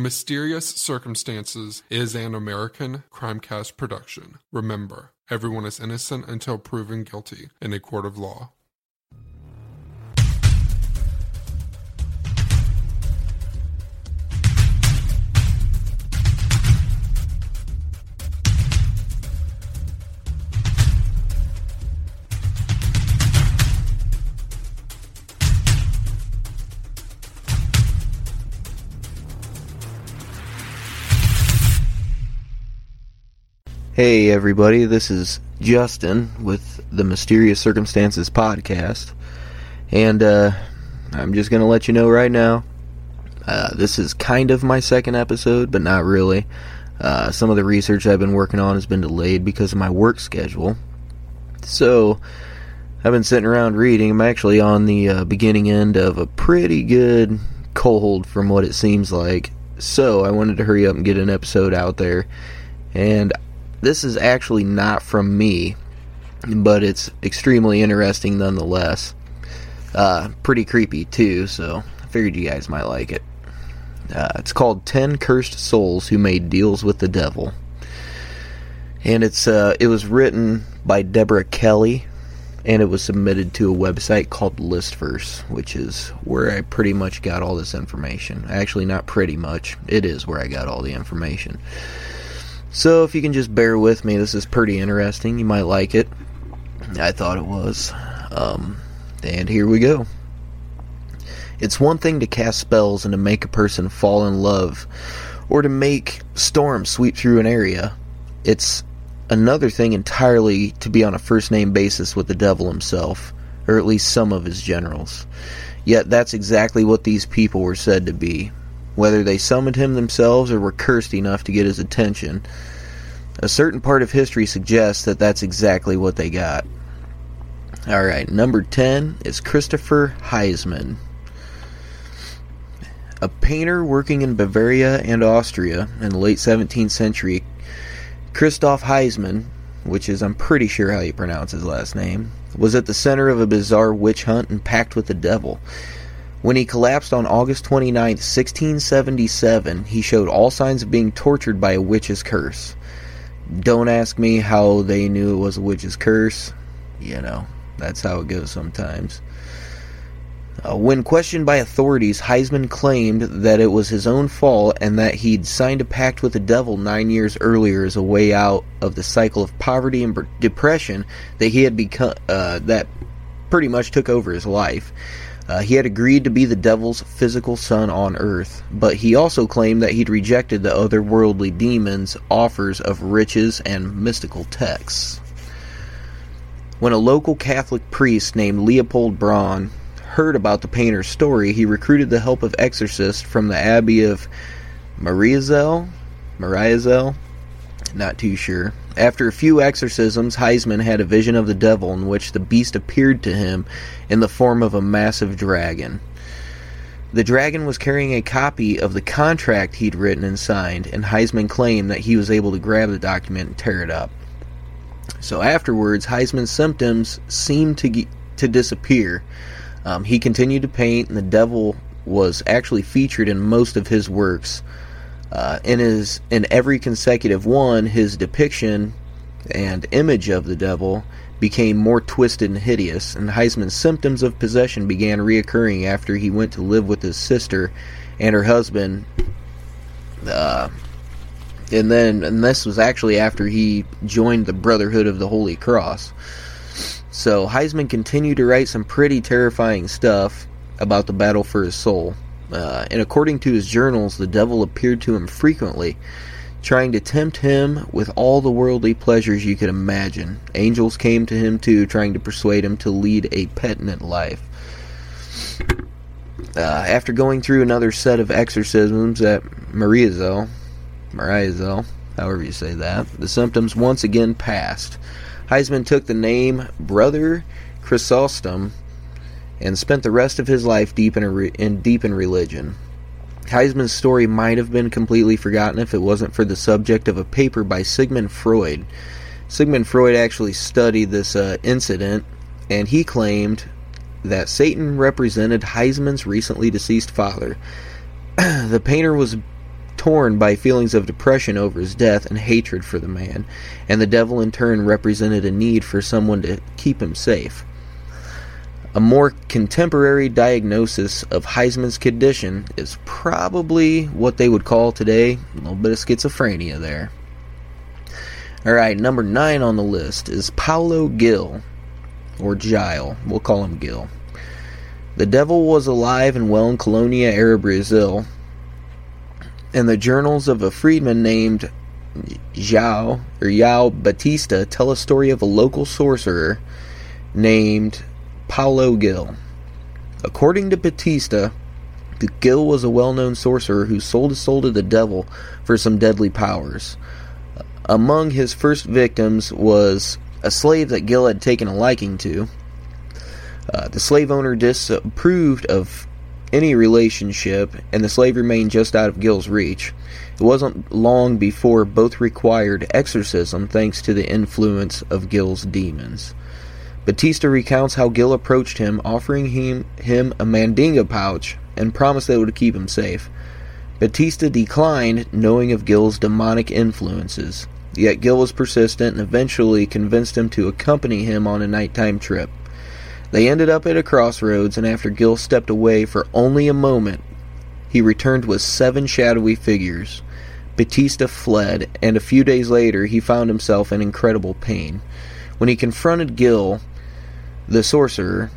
Mysterious Circumstances is an American Crimecast production. Remember, everyone is innocent until proven guilty in a court of law. Hey everybody, this is Justin with the Mysterious Circumstances podcast. And uh, I'm just going to let you know right now uh, this is kind of my second episode, but not really. Uh, some of the research I've been working on has been delayed because of my work schedule. So I've been sitting around reading. I'm actually on the uh, beginning end of a pretty good cold from what it seems like. So I wanted to hurry up and get an episode out there. And this is actually not from me, but it's extremely interesting nonetheless. Uh, pretty creepy too, so I figured you guys might like it. Uh, it's called 10 Cursed Souls Who Made Deals with the Devil. And it's uh, it was written by Deborah Kelly, and it was submitted to a website called Listverse, which is where I pretty much got all this information. Actually, not pretty much. It is where I got all the information. So if you can just bear with me, this is pretty interesting. You might like it. I thought it was. Um, and here we go. It's one thing to cast spells and to make a person fall in love, or to make storms sweep through an area. It's another thing entirely to be on a first name basis with the devil himself, or at least some of his generals. Yet that's exactly what these people were said to be whether they summoned him themselves or were cursed enough to get his attention. A certain part of history suggests that that's exactly what they got. Alright, number 10 is Christopher Haizmann. A painter working in Bavaria and Austria in the late 17th century, Christoph Haizmann, which is I'm pretty sure how you pronounce his last name, was at the center of a bizarre witch hunt and pact with the devil. When he collapsed on August 29, 1677, he showed all signs of being tortured by a witch's curse. Don't ask me how they knew it was a witch's curse. You know, that's how it goes sometimes. Uh, when questioned by authorities, Haizmann claimed that it was his own fault and that he'd signed a pact with the devil nine years earlier as a way out of the cycle of poverty and depression that he had become uh, that pretty much took over his life. Uh, he had agreed to be the devil's physical son on earth, but he also claimed that he'd rejected the otherworldly demons' offers of riches and mystical texts. When a local Catholic priest named Leopold Braun heard about the painter's story, he recruited the help of exorcists from the Abbey of Mariazell. Mariazell? Not too sure. After a few exorcisms, Haizmann had a vision of the devil in which the beast appeared to him in the form of a massive dragon. The dragon was carrying a copy of the contract he'd written and signed, and Haizmann claimed that he was able to grab the document and tear it up. So afterwards, Haizmann's symptoms seemed to to disappear. Um, he continued to paint, and the devil was actually featured in most of his works. Uh, in his in every consecutive one, his depiction and image of the devil became more twisted and hideous, and Haizmann's symptoms of possession began reoccurring after he went to live with his sister and her husband. Uh, and then, and this was actually after he joined the Brotherhood of the Holy Cross. So Haizmann continued to write some pretty terrifying stuff about the battle for his soul. Uh, and according to his journals, the devil appeared to him frequently, trying to tempt him with all the worldly pleasures you could imagine. Angels came to him too, trying to persuade him to lead a penitent life. Uh, after going through another set of exorcisms at Mariazell, Mariazell, however you say that, the symptoms once again passed. Haizmann took the name Brother Chrysostom and spent the rest of his life deep in, re- in deep in religion. Haizmann's story might have been completely forgotten if it wasn't for the subject of a paper by Sigmund Freud. Sigmund Freud actually studied this uh, incident, and he claimed that Satan represented Haizmann's recently deceased father. the painter was torn by feelings of depression over his death and hatred for the man, and the devil in turn represented a need for someone to keep him safe. A more contemporary diagnosis of Haizmann's condition is probably what they would call today a little bit of schizophrenia there. Alright, number nine on the list is Paulo Gil, or Gile. We'll call him Gil. The devil was alive and well in Colonia era Brazil, and the journals of a freedman named João or Yao Batista tell a story of a local sorcerer named Paulo Gil. According to Batista, Gil was a well known sorcerer who sold his soul to the devil for some deadly powers. Among his first victims was a slave that Gil had taken a liking to. Uh, the slave owner disapproved of any relationship, and the slave remained just out of Gil's reach. It wasn't long before both required exorcism thanks to the influence of Gil's demons. Batista recounts how Gil approached him, offering him, him a mandinga pouch and promised that it would keep him safe. Batista declined, knowing of Gil's demonic influences. Yet Gil was persistent and eventually convinced him to accompany him on a nighttime trip. They ended up at a crossroads, and after Gil stepped away for only a moment, he returned with seven shadowy figures. Batista fled, and a few days later he found himself in incredible pain. When he confronted Gil, the sorcerer,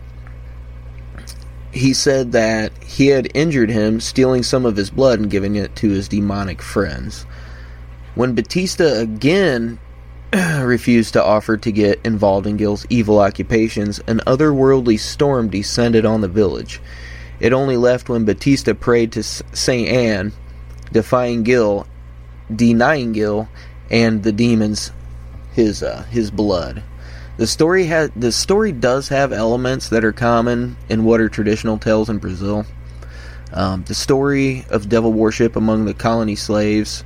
he said that he had injured him, stealing some of his blood and giving it to his demonic friends. When Batista again refused to offer to get involved in Gil's evil occupations, an otherworldly storm descended on the village. It only left when Batista prayed to St. Anne, defying Gil, denying Gil and the demons his uh, his blood. The story has the story does have elements that are common in what are traditional tales in Brazil. Um, the story of devil worship among the colony slaves.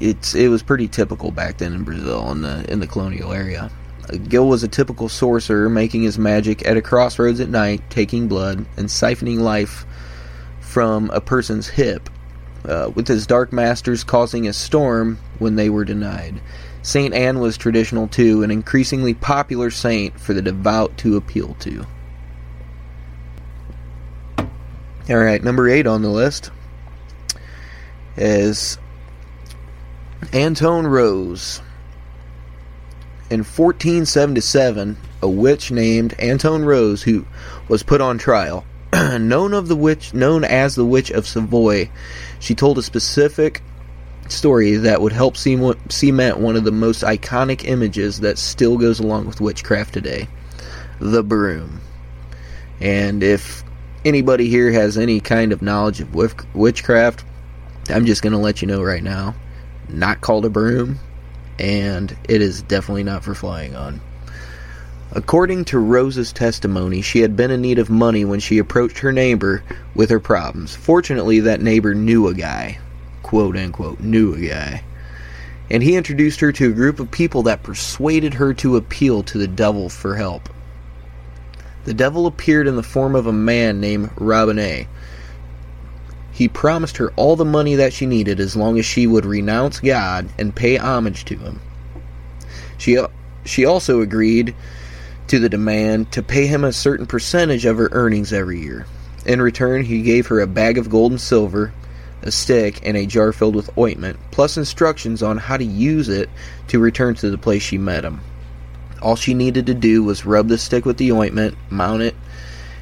It's it was pretty typical back then in Brazil in the in the colonial area. Uh, Gil was a typical sorcerer, making his magic at a crossroads at night, taking blood and siphoning life from a person's hip, uh, with his dark masters causing a storm when they were denied. St. Anne was traditional too, an increasingly popular saint for the devout to appeal to. Alright, number 8 on the list is Antone Rose. In 1477, a witch named Antone Rose, who was put on trial, known of the witch, known as the Witch of Savoy, she told a specific story that would help cement one of the most iconic images that still goes along with witchcraft today the broom. And if anybody here has any kind of knowledge of witchcraft, I'm just going to let you know right now not called a broom, and it is definitely not for flying on. According to Rose's testimony, she had been in need of money when she approached her neighbor with her problems. Fortunately, that neighbor knew a guy quote unquote knew a guy. And he introduced her to a group of people that persuaded her to appeal to the devil for help. The devil appeared in the form of a man named Robinet. He promised her all the money that she needed as long as she would renounce God and pay homage to him. She, she also agreed to the demand to pay him a certain percentage of her earnings every year. In return, he gave her a bag of gold and silver, a stick, and a jar filled with ointment, plus instructions on how to use it to return to the place she met him. All she needed to do was rub the stick with the ointment, mount it,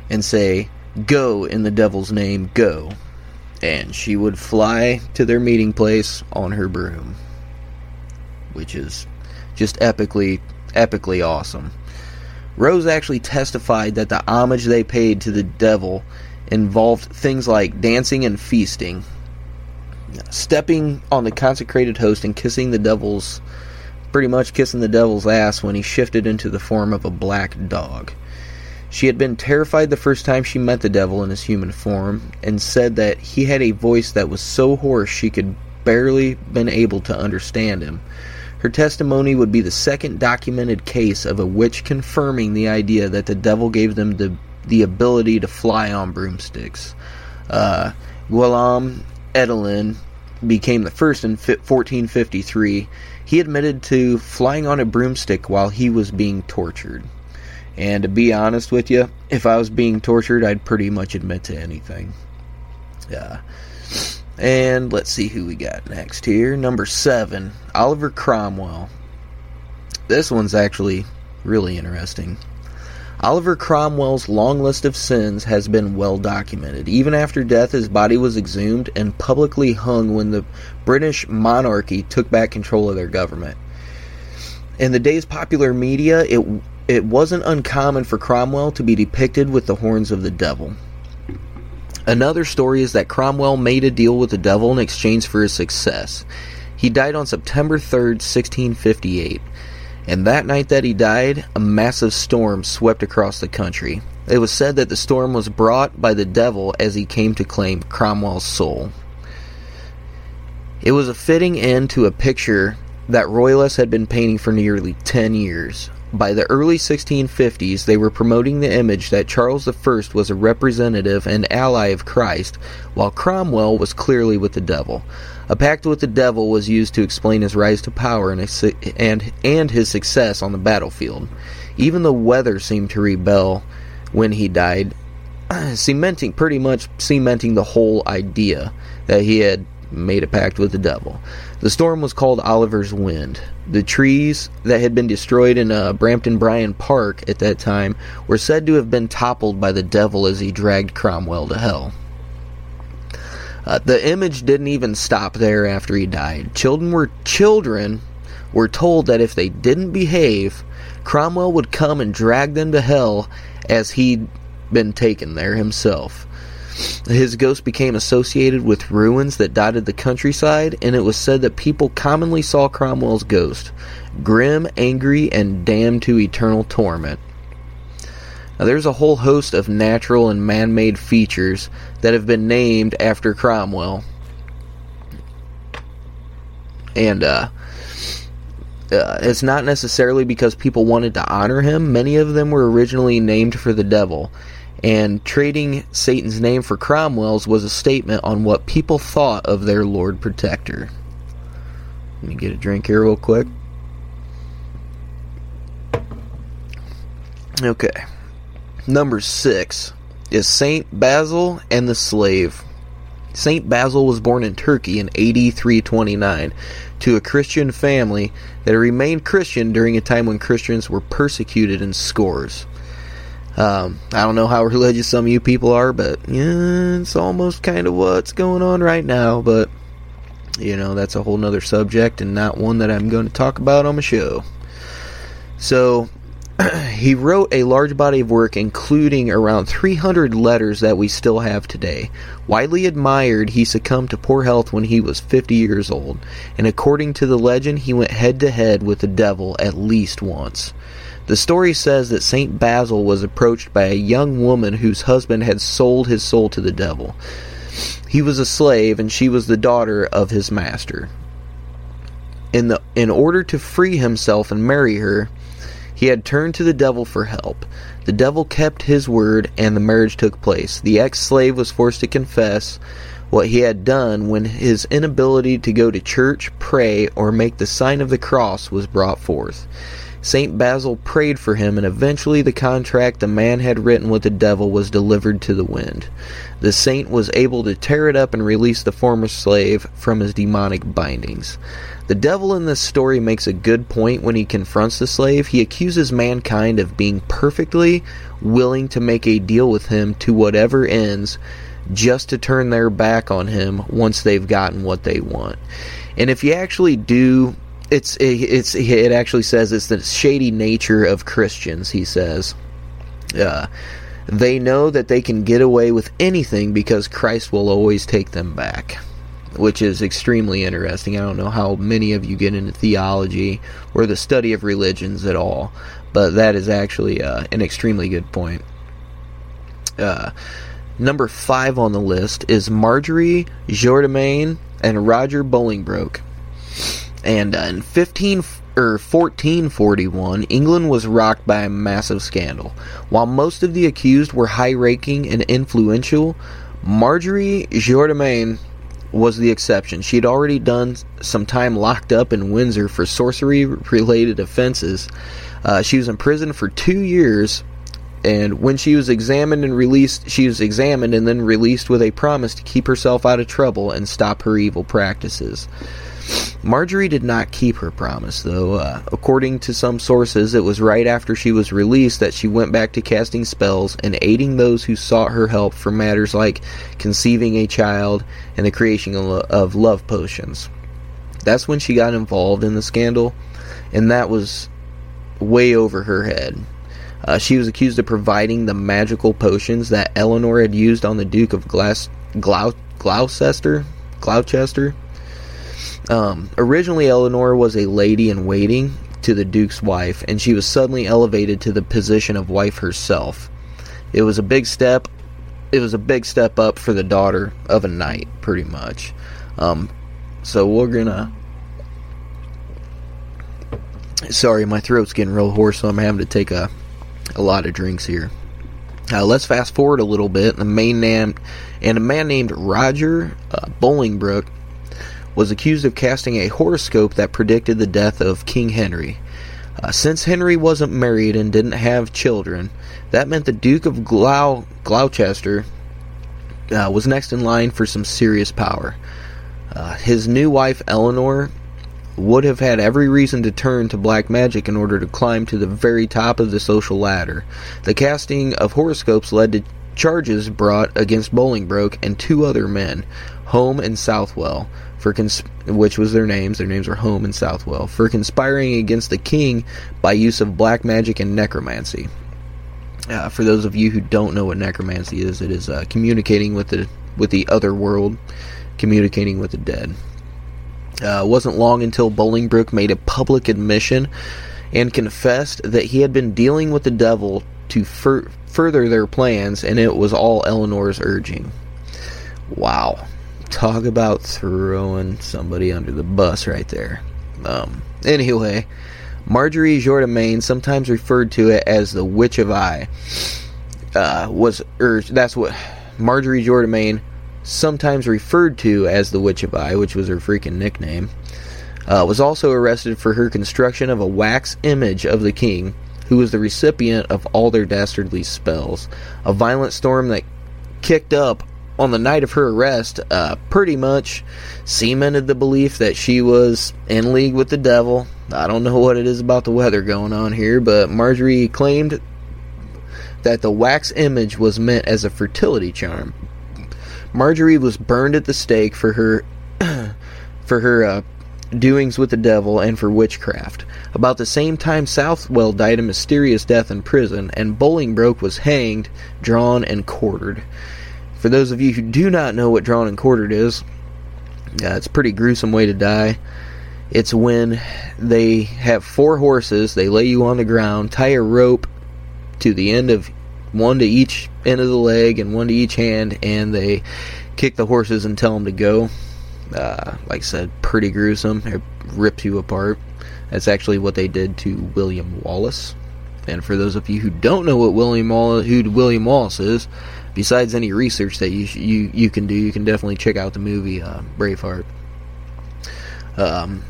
and say, Go in the devil's name, go. And she would fly to their meeting place on her broom. Which is just epically, epically awesome. Rose actually testified that the homage they paid to the devil involved things like dancing and feasting, stepping on the consecrated host and kissing the devil's pretty much kissing the devil's ass when he shifted into the form of a black dog. She had been terrified the first time she met the devil in his human form and said that he had a voice that was so hoarse she could barely been able to understand him. Her testimony would be the second documented case of a witch confirming the idea that the devil gave them the the ability to fly on broomsticks. Uh, Guillaume Edelin became the first in 1453, he admitted to flying on a broomstick while he was being tortured. And to be honest with you, if I was being tortured, I'd pretty much admit to anything. Yeah. And let's see who we got next here. Number seven, Oliver Cromwell. This one's actually really interesting. Oliver Cromwell's long list of sins has been well documented. Even after death, his body was exhumed and publicly hung when the British monarchy took back control of their government. In the day's popular media, it it wasn't uncommon for Cromwell to be depicted with the horns of the devil. Another story is that Cromwell made a deal with the devil in exchange for his success. He died on September 3rd, 1658. And that night that he died, a massive storm swept across the country. It was said that the storm was brought by the devil as he came to claim Cromwell's soul. It was a fitting end to a picture that royalists had been painting for nearly 10 years. By the early 1650s, they were promoting the image that Charles I was a representative and ally of Christ, while Cromwell was clearly with the devil. A pact with the devil was used to explain his rise to power and, his, and, and his success on the battlefield. Even the weather seemed to rebel when he died, cementing pretty much cementing the whole idea that he had made a pact with the devil. The storm was called Oliver's Wind. The trees that had been destroyed in uh, Brampton Bryan Park at that time were said to have been toppled by the devil as he dragged Cromwell to hell. Uh, the image didn't even stop there after he died. Children were children were told that if they didn't behave, Cromwell would come and drag them to hell as he'd been taken there himself. His ghost became associated with ruins that dotted the countryside, and it was said that people commonly saw Cromwell's ghost, grim, angry, and damned to eternal torment. Now, there's a whole host of natural and man made features that have been named after Cromwell. And, uh, uh, it's not necessarily because people wanted to honor him. Many of them were originally named for the devil and trading Satan's name for Cromwell's was a statement on what people thought of their Lord Protector. Let me get a drink here, real quick. Okay. Number six is Saint Basil and the Slave. Saint Basil was born in Turkey in AD 329 to a Christian family that remained Christian during a time when Christians were persecuted in scores. Um, I don't know how religious some of you people are, but yeah, it's almost kind of what's going on right now. But you know, that's a whole nother subject and not one that I'm going to talk about on the show. So he wrote a large body of work, including around 300 letters that we still have today. Widely admired, he succumbed to poor health when he was 50 years old, and according to the legend, he went head to head with the devil at least once. The story says that St. Basil was approached by a young woman whose husband had sold his soul to the devil. He was a slave and she was the daughter of his master. In the in order to free himself and marry her, he had turned to the devil for help. The devil kept his word and the marriage took place. The ex-slave was forced to confess what he had done when his inability to go to church, pray, or make the sign of the cross was brought forth. St. Basil prayed for him, and eventually the contract the man had written with the devil was delivered to the wind. The saint was able to tear it up and release the former slave from his demonic bindings. The devil in this story makes a good point when he confronts the slave. He accuses mankind of being perfectly willing to make a deal with him to whatever ends just to turn their back on him once they've gotten what they want. And if you actually do it's it's it actually says it's the shady nature of Christians. He says, uh, they know that they can get away with anything because Christ will always take them back, which is extremely interesting. I don't know how many of you get into theology or the study of religions at all, but that is actually uh, an extremely good point. Uh, number five on the list is Marjorie Jourdain and Roger Bolingbroke. And uh, in 15 or 1441, England was rocked by a massive scandal. While most of the accused were high-ranking and influential, Marjorie Jourdain was the exception. She had already done some time locked up in Windsor for sorcery related offenses. Uh, she was in prison for two years, and when she was examined and released, she was examined and then released with a promise to keep herself out of trouble and stop her evil practices. Marjorie did not keep her promise, though. Uh, according to some sources, it was right after she was released that she went back to casting spells and aiding those who sought her help for matters like conceiving a child and the creation of love potions. That's when she got involved in the scandal, and that was way over her head. Uh, she was accused of providing the magical potions that Eleanor had used on the Duke of Glas- Glau- Gloucester. Gloucester. Um, originally, Eleanor was a lady in waiting to the Duke's wife, and she was suddenly elevated to the position of wife herself. It was a big step. It was a big step up for the daughter of a knight, pretty much. Um, so we're gonna. Sorry, my throat's getting real hoarse, so I'm having to take a a lot of drinks here. Uh, let's fast forward a little bit. The main name and a man named Roger uh, Bolingbroke was accused of casting a horoscope that predicted the death of King Henry. Uh, since Henry wasn't married and didn't have children, that meant the Duke of Glou- Gloucester uh, was next in line for some serious power. Uh, his new wife, Eleanor, would have had every reason to turn to black magic in order to climb to the very top of the social ladder. The casting of horoscopes led to charges brought against Bolingbroke and two other men, Home and Southwell, for cons- which was their names. Their names were Home and Southwell for conspiring against the king by use of black magic and necromancy. Uh, for those of you who don't know what necromancy is, it is uh, communicating with the with the other world, communicating with the dead. Uh, wasn't long until Bolingbroke made a public admission and confessed that he had been dealing with the devil to fur- further their plans, and it was all Eleanor's urging. Wow. Talk about throwing somebody under the bus right there. Um, anyway, Marjorie Jourdemain, sometimes referred to it as the Witch of Eye, uh, was, or that's what Marjorie Jourdemain, sometimes referred to as the Witch of Eye, which was her freaking nickname, uh, was also arrested for her construction of a wax image of the king, who was the recipient of all their dastardly spells. A violent storm that kicked up on the night of her arrest, uh, pretty much cemented the belief that she was in league with the devil. I don't know what it is about the weather going on here, but Marjorie claimed that the wax image was meant as a fertility charm. Marjorie was burned at the stake for her for her uh, doings with the devil and for witchcraft. About the same time, Southwell died a mysterious death in prison, and Bolingbroke was hanged, drawn, and quartered. For those of you who do not know what drawn and quartered is, uh, it's a pretty gruesome way to die. It's when they have four horses, they lay you on the ground, tie a rope to the end of one to each end of the leg and one to each hand, and they kick the horses and tell them to go. Uh, like I said, pretty gruesome. It rips you apart. That's actually what they did to William Wallace. And for those of you who don't know what William Wallace, who William Wallace is, besides any research that you you you can do, you can definitely check out the movie uh, Braveheart. Um,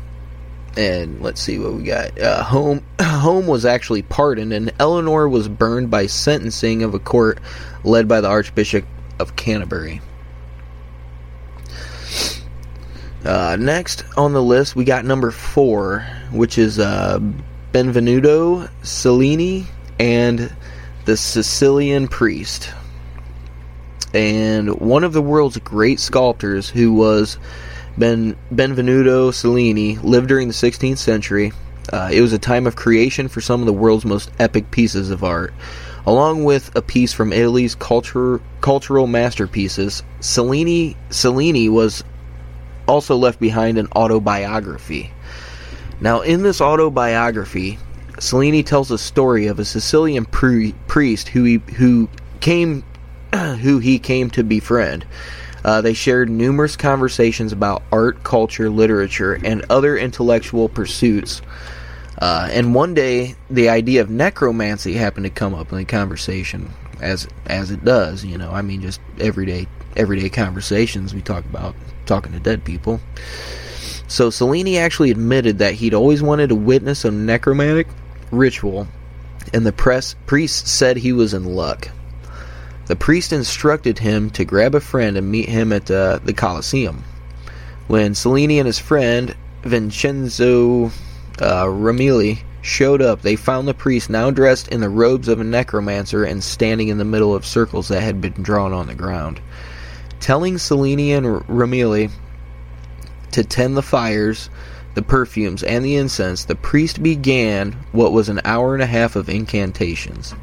and let's see what we got. Uh, Home Home was actually pardoned, and Eleanor was burned by sentencing of a court led by the Archbishop of Canterbury. Uh, next on the list, we got number four, which is uh, Benvenuto Cellini and the Sicilian Priest and one of the world's great sculptors who was ben, Benvenuto Cellini lived during the 16th century. Uh, it was a time of creation for some of the world's most epic pieces of art. Along with a piece from Italy's culture, cultural masterpieces, Cellini, Cellini was also left behind an autobiography. Now, in this autobiography, Cellini tells a story of a Sicilian pri- priest who he, who came who he came to befriend. Uh, they shared numerous conversations about art, culture, literature, and other intellectual pursuits. Uh, and one day, the idea of necromancy happened to come up in the conversation, as as it does. You know, I mean, just everyday everyday conversations we talk about talking to dead people. So Cellini actually admitted that he'd always wanted to witness a necromantic ritual, and the press priest said he was in luck. The priest instructed him to grab a friend and meet him at uh, the Colosseum. When Cellini and his friend Vincenzo uh, showed up, they found the priest now dressed in the robes of a necromancer and standing in the middle of circles that had been drawn on the ground. Telling Cellini and Romili to tend the fires, the perfumes, and the incense, the priest began what was an hour and a half of incantations.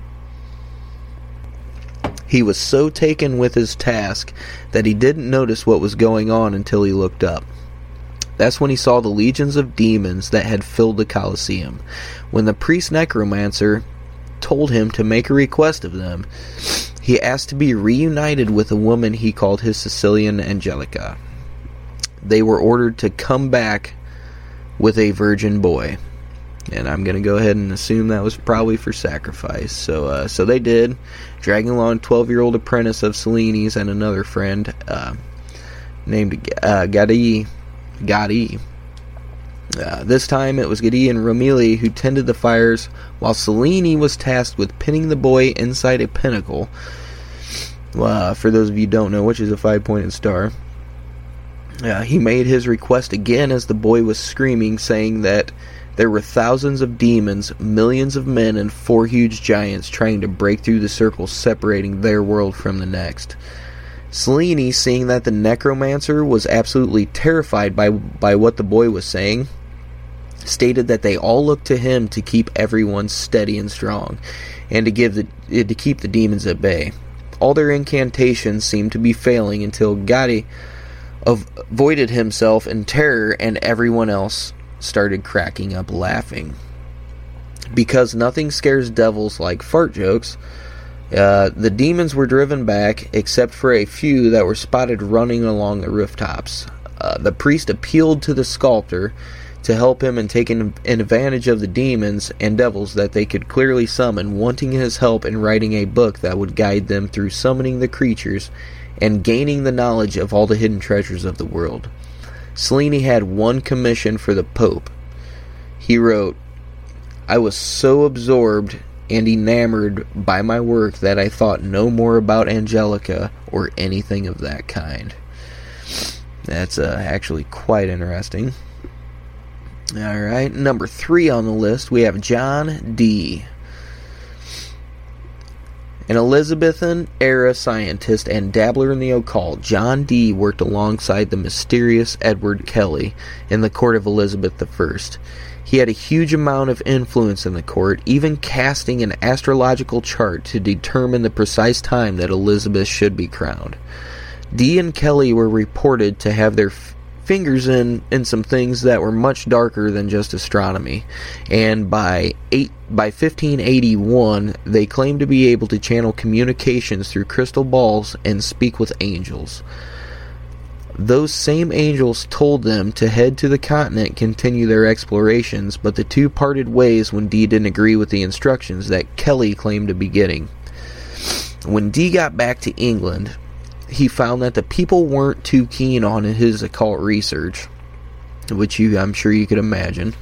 He was so taken with his task that he didn't notice what was going on until he looked up. That's when he saw the legions of demons that had filled the Colosseum. When the priest necromancer told him to make a request of them, he asked to be reunited with a woman he called his Sicilian Angelica. They were ordered to come back with a virgin boy and I'm gonna go ahead and assume that was probably for sacrifice. So, uh, so they did, dragging along 12-year-old apprentice of Cellini's and another friend uh, named uh, Gaddi. Gaddi. Uh, this time it was Gaddi and Romili who tended the fires, while Cellini was tasked with pinning the boy inside a pinnacle. Uh, for those of you don't know, which is a five-pointed star. Uh, he made his request again as the boy was screaming, saying that there were thousands of demons, millions of men, and four huge giants trying to break through the circle separating their world from the next. Cellini, seeing that the necromancer was absolutely terrified by, by what the boy was saying, stated that they all looked to him to keep everyone steady and strong, and to give the to keep the demons at bay. All their incantations seemed to be failing until Gaddi avoided himself in terror and everyone else started cracking up laughing. Because nothing scares devils like fart jokes, uh, the demons were driven back, except for a few that were spotted running along the rooftops. Uh, the priest appealed to the sculptor to help him in taking advantage of the demons and devils that they could clearly summon, wanting his help in writing a book that would guide them through summoning the creatures and gaining the knowledge of all the hidden treasures of the world. Cellini had one commission for the Pope. He wrote, I was so absorbed and enamored by my work that I thought no more about Angelica or anything of that kind. That's uh, actually quite interesting. All right, number three on the list, we have John Dee. An Elizabethan era scientist and dabbler in the occult, John Dee worked alongside the mysterious Edward Kelly in the court of Elizabeth I. He had a huge amount of influence in the court, even casting an astrological chart to determine the precise time that Elizabeth should be crowned. Dee and Kelly were reported to have their fingers in in some things that were much darker than just astronomy. And by eight by 1581, they claimed to be able to channel communications through crystal balls and speak with angels. Those same angels told them to head to the continent continue their explorations, but the two parted ways when Dee didn't agree with the instructions that Kelly claimed to be getting. When Dee got back to England, he found that the people weren't too keen on his occult research, which you, I'm sure you could imagine.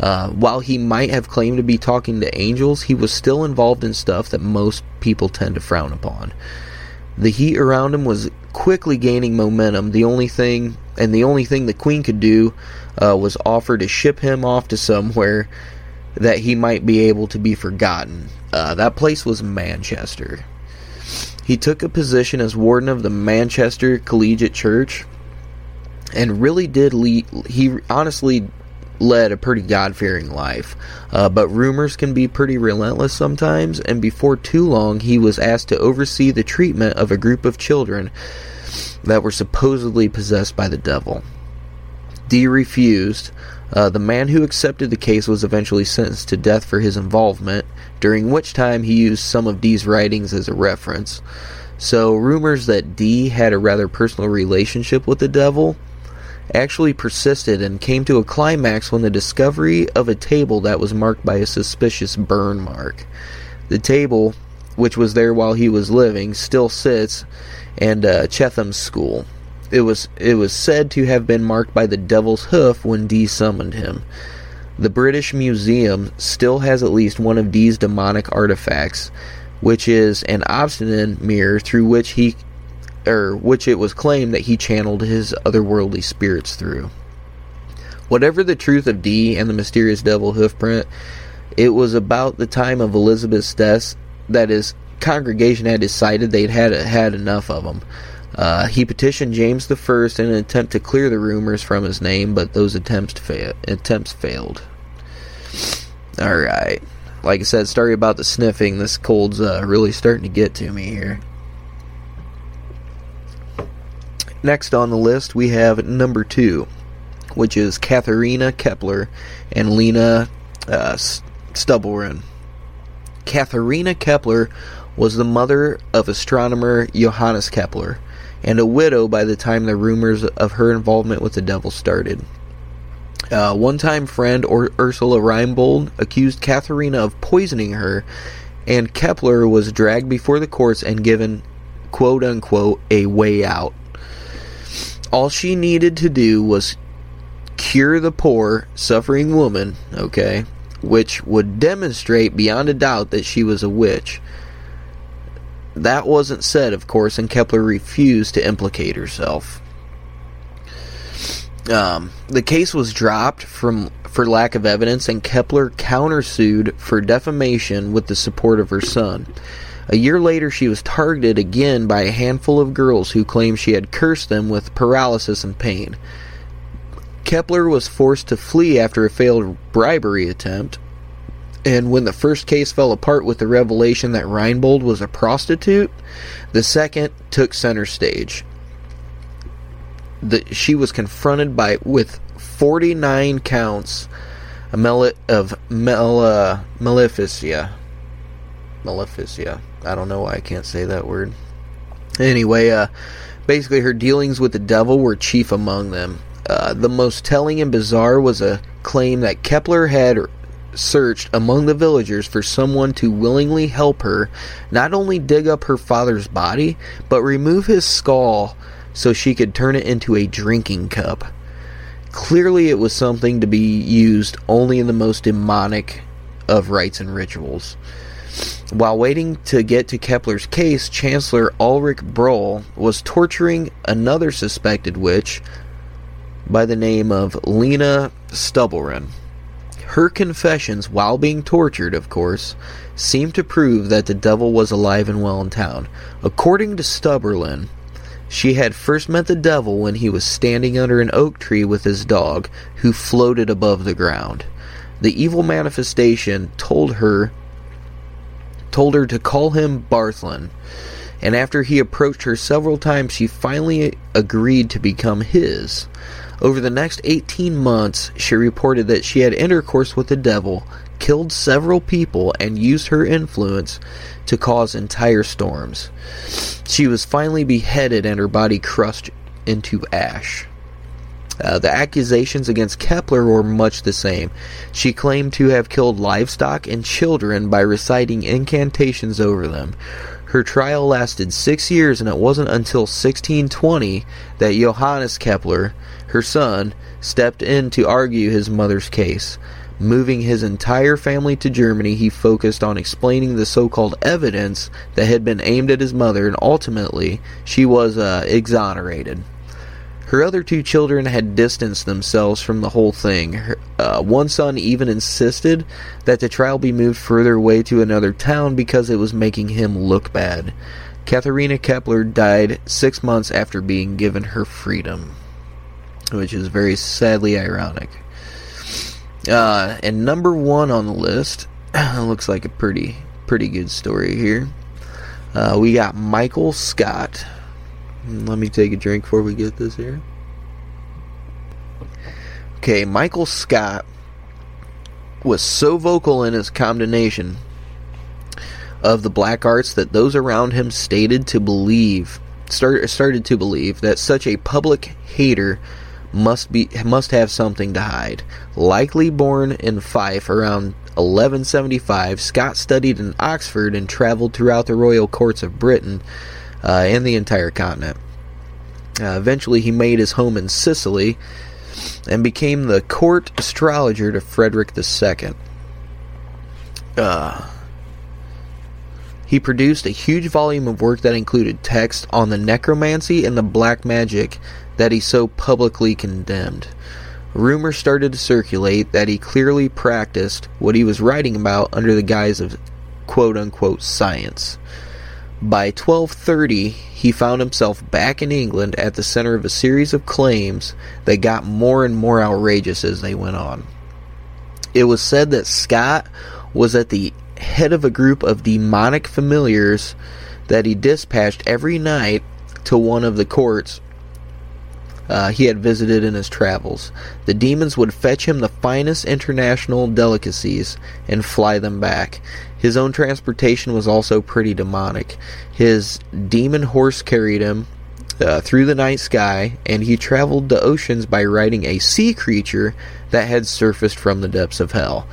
Uh, while he might have claimed to be talking to angels, he was still involved in stuff that most people tend to frown upon. The heat around him was quickly gaining momentum. The only thing, and the only thing the Queen could do, uh, was offer to ship him off to somewhere that he might be able to be forgotten. Uh, that place was Manchester. He took a position as warden of the Manchester Collegiate Church and really did lead, he honestly led a pretty God fearing life. Uh, but rumors can be pretty relentless sometimes, and before too long, he was asked to oversee the treatment of a group of children that were supposedly possessed by the devil. Dee refused. Uh, the man who accepted the case was eventually sentenced to death for his involvement, during which time he used some of Dee's writings as a reference. So, rumors that Dee had a rather personal relationship with the devil actually persisted and came to a climax when the discovery of a table that was marked by a suspicious burn mark. The table, which was there while he was living, still sits in uh, Chetham's school. It was it was said to have been marked by the devil's hoof when Dee summoned him. The British Museum still has at least one of Dee's demonic artifacts, which is an obsidian mirror through which he or which it was claimed that he channeled his otherworldly spirits through. Whatever the truth of Dee and the mysterious devil hoofprint, it was about the time of Elizabeth's death that his congregation had decided they'd had had enough of him. Uh, he petitioned James I in an attempt to clear the rumors from his name, but those attempts, fa- attempts failed. Alright. Like I said, story about the sniffing. This cold's uh, really starting to get to me here. Next on the list, we have number two, which is Katharina Kepler and Lena uh. Katharina Kepler was the mother of astronomer Johannes Kepler and a widow by the time the rumors of her involvement with the devil started. Uh, one time friend or Ursula Reinbold accused Katharina of poisoning her, and Kepler was dragged before the courts and given, quote unquote, a way out. All she needed to do was cure the poor, suffering woman, okay, which would demonstrate beyond a doubt that she was a witch. That wasn't said, of course, and Kepler refused to implicate herself. Um, the case was dropped from for lack of evidence, and Kepler countersued for defamation with the support of her son. A year later, she was targeted again by a handful of girls who claimed she had cursed them with paralysis and pain. Kepler was forced to flee after a failed bribery attempt, and when the first case fell apart with the revelation that Reinbold was a prostitute, the second took center stage. The, she was confronted by with 49 counts of, uh, maleficia. Maleficia. I don't know why I can't say that word. Anyway, uh, basically her dealings with the devil were chief among them. Uh, the most telling and bizarre was a claim that Kepler had searched among the villagers for someone to willingly help her not only dig up her father's body, but remove his skull so she could turn it into a drinking cup. Clearly, it was something to be used only in the most demonic of rites and rituals. While waiting to get to Kepler's case, Chancellor Ulrich Bruhl was torturing another suspected witch by the name of Lena Stubblerin. Her confessions, while being tortured, of course, seemed to prove that the devil was alive and well in town. According to Stubberlin, she had first met the devil when he was standing under an oak tree with his dog, who floated above the ground. The evil manifestation told her told her to call him Barthlin, and after he approached her several times, she finally agreed to become his. Over the next 18 months, she reported that she had intercourse with the devil, killed several people, and used her influence to cause entire storms. She was finally beheaded and her body crushed into ash. Uh, the accusations against Kepler were much the same. She claimed to have killed livestock and children by reciting incantations over them. Her trial lasted six years, and it wasn't until 1620 that Johannes Kepler, her son, stepped in to argue his mother's case. Moving his entire family to Germany, he focused on explaining the so called evidence that had been aimed at his mother, and ultimately, she was uh, exonerated. Her other two children had distanced themselves from the whole thing. Her, uh, one son even insisted that the trial be moved further away to another town because it was making him look bad. Katharina Kepler died six months after being given her freedom which is very sadly ironic. Uh, and number one on the list looks like a pretty pretty good story here. Uh, we got Michael Scott. Let me take a drink before we get this here. Okay, Michael Scott was so vocal in his condemnation of the black arts that those around him stated to believe start, started to believe that such a public hater must be must have something to hide. Likely born in Fife around 1175, Scott studied in Oxford and traveled throughout the royal courts of Britain uh, and the entire continent. Uh, eventually, he made his home in Sicily and became the court astrologer to Frederick II. Uh, he produced a huge volume of work that included texts on the necromancy and the black magic that he so publicly condemned. Rumors started to circulate that he clearly practiced what he was writing about under the guise of quote unquote science. By 1230, he found himself back in England at the center of a series of claims that got more and more outrageous as they went on. It was said that Scott was at the head of a group of demonic familiars that he dispatched every night to one of the courts uh, he had visited in his travels. The demons would fetch him the finest international delicacies and fly them back. His own transportation was also pretty demonic. His demon horse carried him uh, through the night sky, and he traveled the oceans by riding a sea creature that had surfaced from the depths of hell.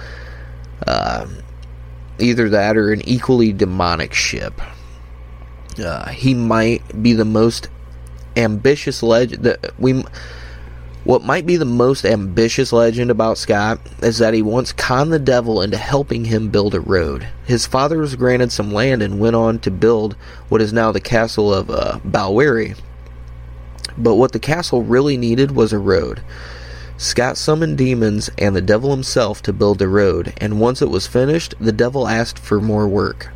Uh, either that or an equally demonic ship. Uh, he might be the most ambitious legend we what might be the most ambitious legend about Scott is that he once conned the devil into helping him build a road. His father was granted some land and went on to build what is now the castle of uh, Balwearie. But what the castle really needed was a road. Scott summoned demons and the devil himself to build the road, and once it was finished, the devil asked for more work.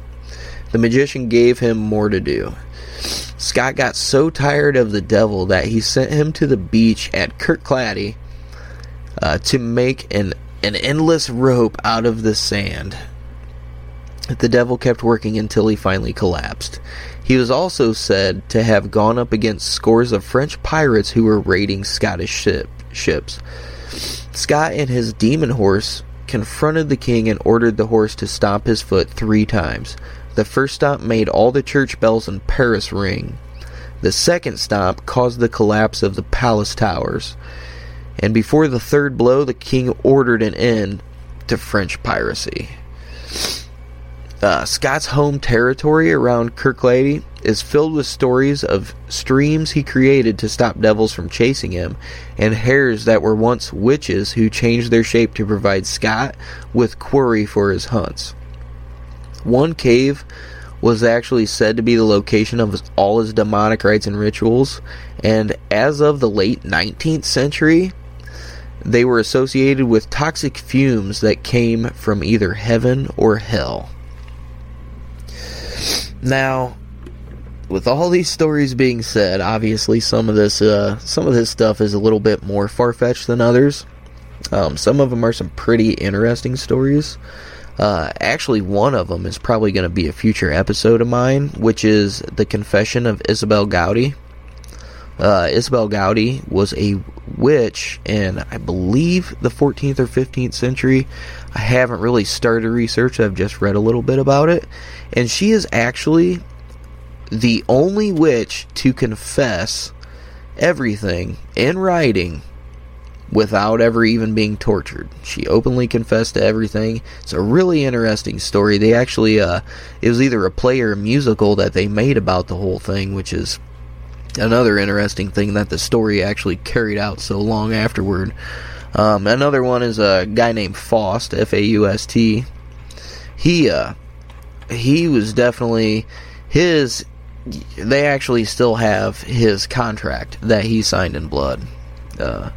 The magician gave him more to do. Scott got so tired of the devil that he sent him to the beach at Kirkcaldy uh, to make an, an endless rope out of the sand. The devil kept working until he finally collapsed. He was also said to have gone up against scores of French pirates who were raiding Scottish ship, ships. Scott and his demon horse confronted the king and ordered the horse to stomp his foot three times. The first stop made all the church bells in Paris ring. The second stop caused the collapse of the palace towers. And before the third blow, the king ordered an end to French piracy. Uh, Scott's home territory around Kirkcaldy is filled with stories of streams he created to stop devils from chasing him, and hares that were once witches who changed their shape to provide Scott with quarry for his hunts. One cave was actually said to be the location of all his demonic rites and rituals, and as of the late 19th century, they were associated with toxic fumes that came from either heaven or hell. Now, with all these stories being said, obviously some of this uh, some of this stuff is a little bit more far fetched than others. Um, some of them are some pretty interesting stories. Uh, actually, one of them is probably going to be a future episode of mine, which is the Confession of Isobel Gowdie. Uh, Isobel Gowdie was a witch in, I believe, the 14th or 15th century. I haven't really started research, I've just read a little bit about it. And she is actually the only witch to confess everything in writing without ever even being tortured. She openly confessed to everything. It's a really interesting story. They actually, uh, it was either a play or a musical that they made about the whole thing, which is another interesting thing that the story actually carried out so long afterward. Um, another one is a guy named Faust, F A U S T. He, uh, he was definitely his. They actually still have his contract that he signed in blood. Uh,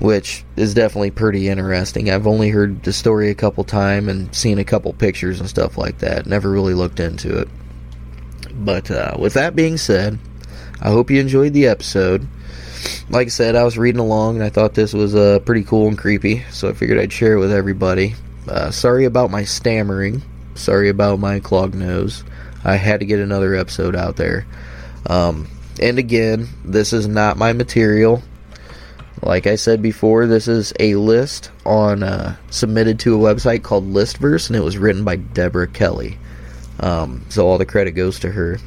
which is definitely pretty interesting. I've only heard the story a couple times and seen a couple pictures and stuff like that. Never really looked into it. But uh, with that being said, I hope you enjoyed the episode. Like I said, I was reading along and I thought this was uh, pretty cool and creepy, so I figured I'd share it with everybody. Uh, sorry about my stammering. Sorry about my clogged nose. I had to get another episode out there. Um, and again, this is not my material. Like I said before, this is a list on uh, submitted to a website called Listverse, and it was written by Deborah Kelly. Um, so all the credit goes to her.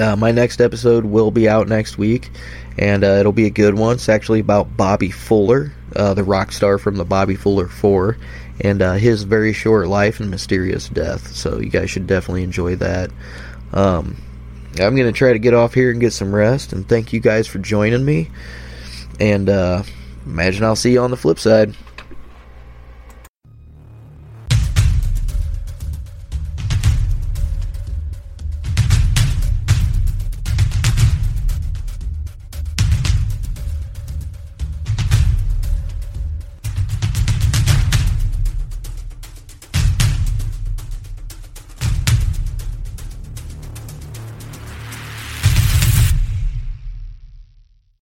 Uh, my next episode will be out next week, and uh, it'll be a good one. It's actually about Bobby Fuller, uh, the rock star from the Bobby Fuller Four, and uh, his very short life and mysterious death. So you guys should definitely enjoy that. Um, I'm going to try to get off here and get some rest. And thank you guys for joining me. And uh, imagine I'll see you on the flip side.